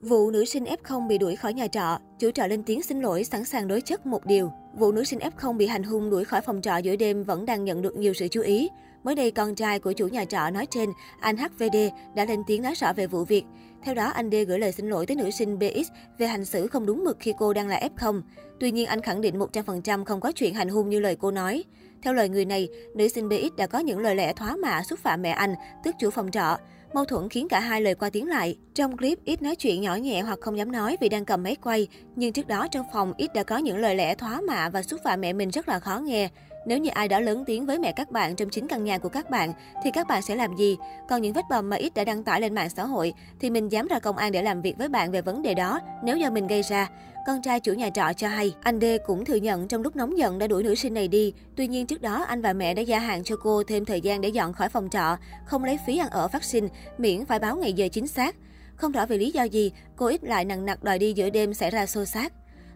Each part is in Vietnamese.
Vụ nữ sinh F0 bị đuổi khỏi nhà trọ, chủ trọ lên tiếng xin lỗi sẵn sàng đối chất một điều. Vụ nữ sinh F0 bị hành hung đuổi khỏi phòng trọ giữa đêm vẫn đang nhận được nhiều sự chú ý. Mới đây, con trai của chủ nhà trọ nói trên, anh HVD, đã lên tiếng nói rõ về vụ việc. Theo đó, anh D gửi lời xin lỗi tới nữ sinh BX về hành xử không đúng mực khi cô đang là F0. Tuy nhiên, anh khẳng định 100% không có chuyện hành hung như lời cô nói. Theo lời người này, nữ sinh BX đã có những lời lẽ thoá mạ xúc phạm mẹ anh, tức chủ phòng trọ. Mâu thuẫn khiến cả hai lời qua tiếng lại. Trong clip, ít nói chuyện nhỏ nhẹ hoặc không dám nói vì đang cầm máy quay. Nhưng trước đó trong phòng, ít đã có những lời lẽ thoá mạ và xúc phạm mẹ mình rất là khó nghe. Nếu như ai đó lớn tiếng với mẹ các bạn trong chính căn nhà của các bạn, thì các bạn sẽ làm gì? Còn những vết bầm mà ít đã đăng tải lên mạng xã hội, thì mình dám ra công an để làm việc với bạn về vấn đề đó nếu do mình gây ra. Con trai chủ nhà trọ cho hay, anh D cũng thừa nhận trong lúc nóng giận đã đuổi nữ sinh này đi. Tuy nhiên trước đó anh và mẹ đã gia hạn cho cô thêm thời gian để dọn khỏi phòng trọ, không lấy phí ăn ở phát sinh, miễn phải báo ngày giờ chính xác. Không rõ vì lý do gì, cô ít lại nặng nặc đòi đi giữa đêm xảy ra xô xát.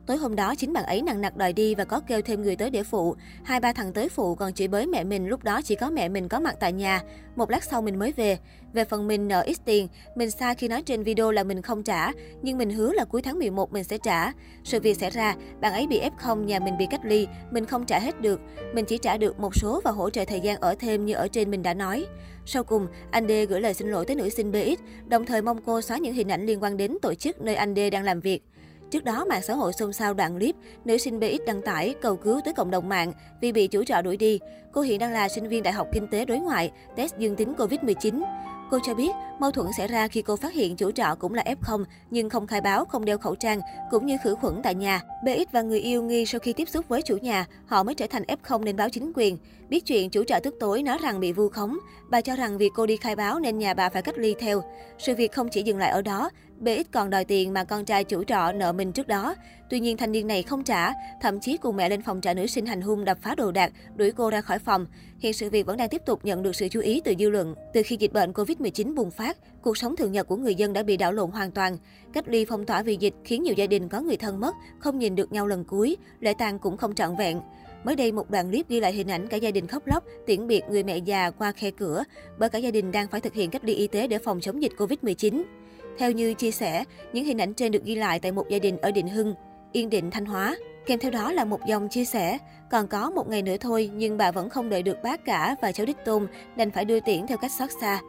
Tối hôm đó, chính bạn ấy nặng nặc đòi đi và có kêu thêm người tới để phụ. Hai ba thằng tới phụ còn chửi bới mẹ mình, lúc đó chỉ có mẹ mình có mặt tại nhà. Một lát sau mình mới về. Về phần mình nợ ít tiền, mình sai khi nói trên video là mình không trả, nhưng mình hứa là cuối tháng 11 mình sẽ trả. Sự việc xảy ra, bạn ấy bị F0, nhà mình bị cách ly, mình không trả hết được. Mình chỉ trả được một số và hỗ trợ thời gian ở thêm như ở trên mình đã nói. Sau cùng, anh D gửi lời xin lỗi tới nữ sinh BX, đồng thời mong cô xóa những hình ảnh liên quan đến tổ chức nơi anh D đang làm việc. Trước đó, mạng xã hội xôn xao đoạn clip nữ sinh BX đăng tải cầu cứu tới cộng đồng mạng vì bị chủ trọ đuổi đi. Cô hiện đang là sinh viên Đại học Kinh tế Đối ngoại, test dương tính Covid-19. Cô cho biết, mâu thuẫn xảy ra khi cô phát hiện chủ trọ cũng là F0 nhưng không khai báo, không đeo khẩu trang, cũng như khử khuẩn tại nhà. BX và người yêu nghi sau khi tiếp xúc với chủ nhà, họ mới trở thành F0 nên báo chính quyền. Biết chuyện chủ trọ tức tối nói rằng bị vu khống, bà cho rằng vì cô đi khai báo nên nhà bà phải cách ly theo. Sự việc không chỉ dừng lại ở đó, BX còn đòi tiền mà con trai chủ trọ nợ mình trước đó. Tuy nhiên thanh niên này không trả, thậm chí cùng mẹ lên phòng trọ nữ sinh hành hung đập phá đồ đạc, đuổi cô ra khỏi phòng. Hiện sự việc vẫn đang tiếp tục nhận được sự chú ý từ dư luận. Từ khi dịch bệnh Covid-19 bùng phát, cuộc sống thường nhật của người dân đã bị đảo lộn hoàn toàn. Cách ly phong tỏa vì dịch khiến nhiều gia đình có người thân mất, không nhìn được nhau lần cuối, lễ tang cũng không trọn vẹn. Mới đây, một đoạn clip ghi lại hình ảnh cả gia đình khóc lóc, tiễn biệt người mẹ già qua khe cửa, bởi cả gia đình đang phải thực hiện cách ly y tế để phòng chống dịch Covid-19. Theo như chia sẻ, những hình ảnh trên được ghi lại tại một gia đình ở Định Hưng, Yên Định, Thanh Hóa. Kèm theo đó là một dòng chia sẻ, còn có một ngày nữa thôi nhưng bà vẫn không đợi được bác cả và cháu đích tôn đành phải đưa tiễn theo cách xót xa.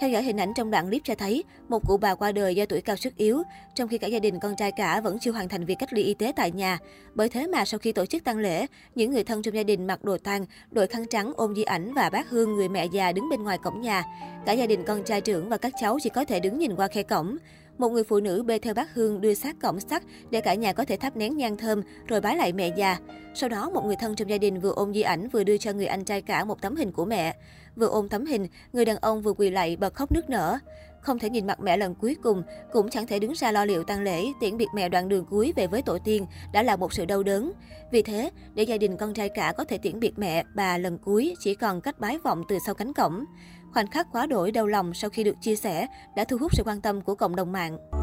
Theo dõi hình ảnh trong đoạn clip cho thấy, một cụ bà qua đời do tuổi cao sức yếu, trong khi cả gia đình con trai cả vẫn chưa hoàn thành việc cách ly y tế tại nhà. Bởi thế mà sau khi tổ chức tang lễ, những người thân trong gia đình mặc đồ tang, đội khăn trắng ôm di ảnh và bác hương người mẹ già đứng bên ngoài cổng nhà. Cả gia đình con trai trưởng và các cháu chỉ có thể đứng nhìn qua khe cổng. Một người phụ nữ bê theo bát hương đưa sát cổng sắt để cả nhà có thể thắp nén nhang thơm rồi bái lại mẹ già. Sau đó, một người thân trong gia đình vừa ôm di ảnh vừa đưa cho người anh trai cả một tấm hình của mẹ. Vừa ôm tấm hình, người đàn ông vừa quỳ lại bật khóc nức nở. Không thể nhìn mặt mẹ lần cuối cùng, cũng chẳng thể đứng ra lo liệu tang lễ, tiễn biệt mẹ đoạn đường cuối về với tổ tiên đã là một sự đau đớn. Vì thế, để gia đình con trai cả có thể tiễn biệt mẹ, bà lần cuối chỉ còn cách bái vọng từ sau cánh cổng. Khoảnh khắc quá đổi đau lòng sau khi được chia sẻ đã thu hút sự quan tâm của cộng đồng mạng.